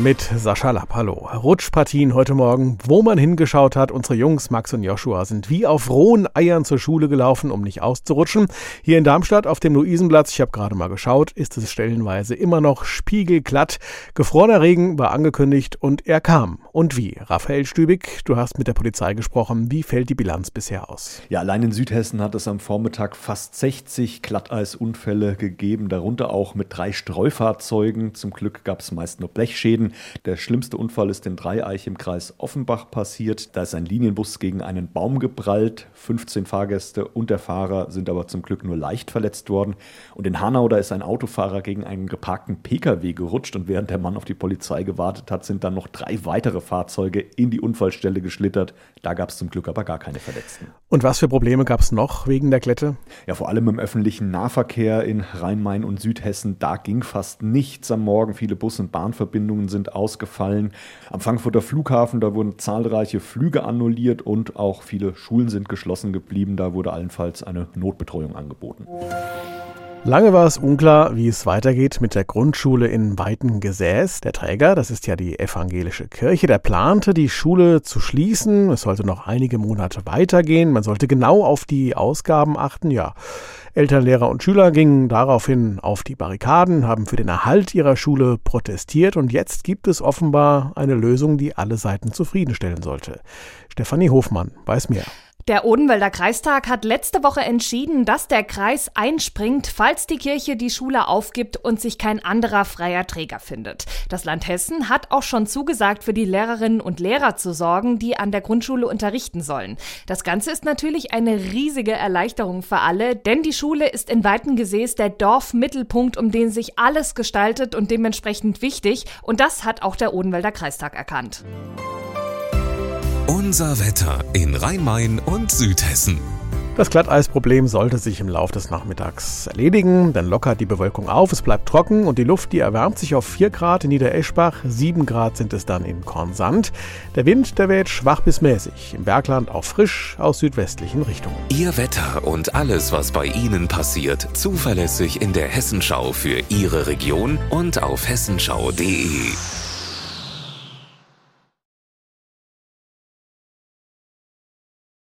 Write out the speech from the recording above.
mit Sascha Lapp. Hallo. Rutschpartien heute Morgen, wo man hingeschaut hat. Unsere Jungs, Max und Joshua, sind wie auf rohen Eiern zur Schule gelaufen, um nicht auszurutschen. Hier in Darmstadt auf dem Luisenplatz, ich habe gerade mal geschaut, ist es stellenweise immer noch spiegelglatt. Gefrorener Regen war angekündigt und er kam. Und wie? Raphael Stübig, du hast mit der Polizei gesprochen. Wie fällt die Bilanz bisher aus? Ja, allein in Südhessen hat es am Vormittag fast 60 Glatteisunfälle gegeben, darunter auch mit drei Streufahrzeugen. Zum Glück gab es meist nur Blechschäden. Der schlimmste Unfall ist in Dreieich im Kreis Offenbach passiert. Da ist ein Linienbus gegen einen Baum geprallt. 15 Fahrgäste und der Fahrer sind aber zum Glück nur leicht verletzt worden. Und in Hanau, da ist ein Autofahrer gegen einen geparkten Pkw gerutscht und während der Mann auf die Polizei gewartet hat, sind dann noch drei weitere Fahrzeuge in die Unfallstelle geschlittert. Da gab es zum Glück aber gar keine Verletzten. Und was für Probleme gab es noch wegen der Klette? Ja, vor allem im öffentlichen Nahverkehr in Rhein-Main und Südhessen. Da ging fast nichts am Morgen. Viele Bus- und Bahnverbindungen sind sind ausgefallen. Am Frankfurter Flughafen, da wurden zahlreiche Flüge annulliert und auch viele Schulen sind geschlossen geblieben. Da wurde allenfalls eine Notbetreuung angeboten. Lange war es unklar, wie es weitergeht mit der Grundschule in Weitengesäß. Der Träger, das ist ja die evangelische Kirche, der plante, die Schule zu schließen. Es sollte noch einige Monate weitergehen. Man sollte genau auf die Ausgaben achten. Ja, Eltern, Lehrer und Schüler gingen daraufhin auf die Barrikaden, haben für den Erhalt ihrer Schule protestiert und jetzt gibt es offenbar eine Lösung, die alle Seiten zufriedenstellen sollte. Stefanie Hofmann weiß mehr. Der Odenwälder Kreistag hat letzte Woche entschieden, dass der Kreis einspringt, falls die Kirche die Schule aufgibt und sich kein anderer freier Träger findet. Das Land Hessen hat auch schon zugesagt, für die Lehrerinnen und Lehrer zu sorgen, die an der Grundschule unterrichten sollen. Das Ganze ist natürlich eine riesige Erleichterung für alle, denn die Schule ist in weiten Gesäß der Dorfmittelpunkt, um den sich alles gestaltet und dementsprechend wichtig. Und das hat auch der Odenwälder Kreistag erkannt. Unser Wetter in Rhein-Main und Südhessen. Das Glatteisproblem sollte sich im Laufe des Nachmittags erledigen, dann lockert die Bewölkung auf, es bleibt trocken und die Luft, die erwärmt sich auf 4 Grad in Niedereschbach, 7 Grad sind es dann in Kornsand. Der Wind, der weht schwach bis mäßig, im Bergland auch frisch aus südwestlichen Richtungen. Ihr Wetter und alles, was bei Ihnen passiert, zuverlässig in der Hessenschau für Ihre Region und auf hessenschau.de.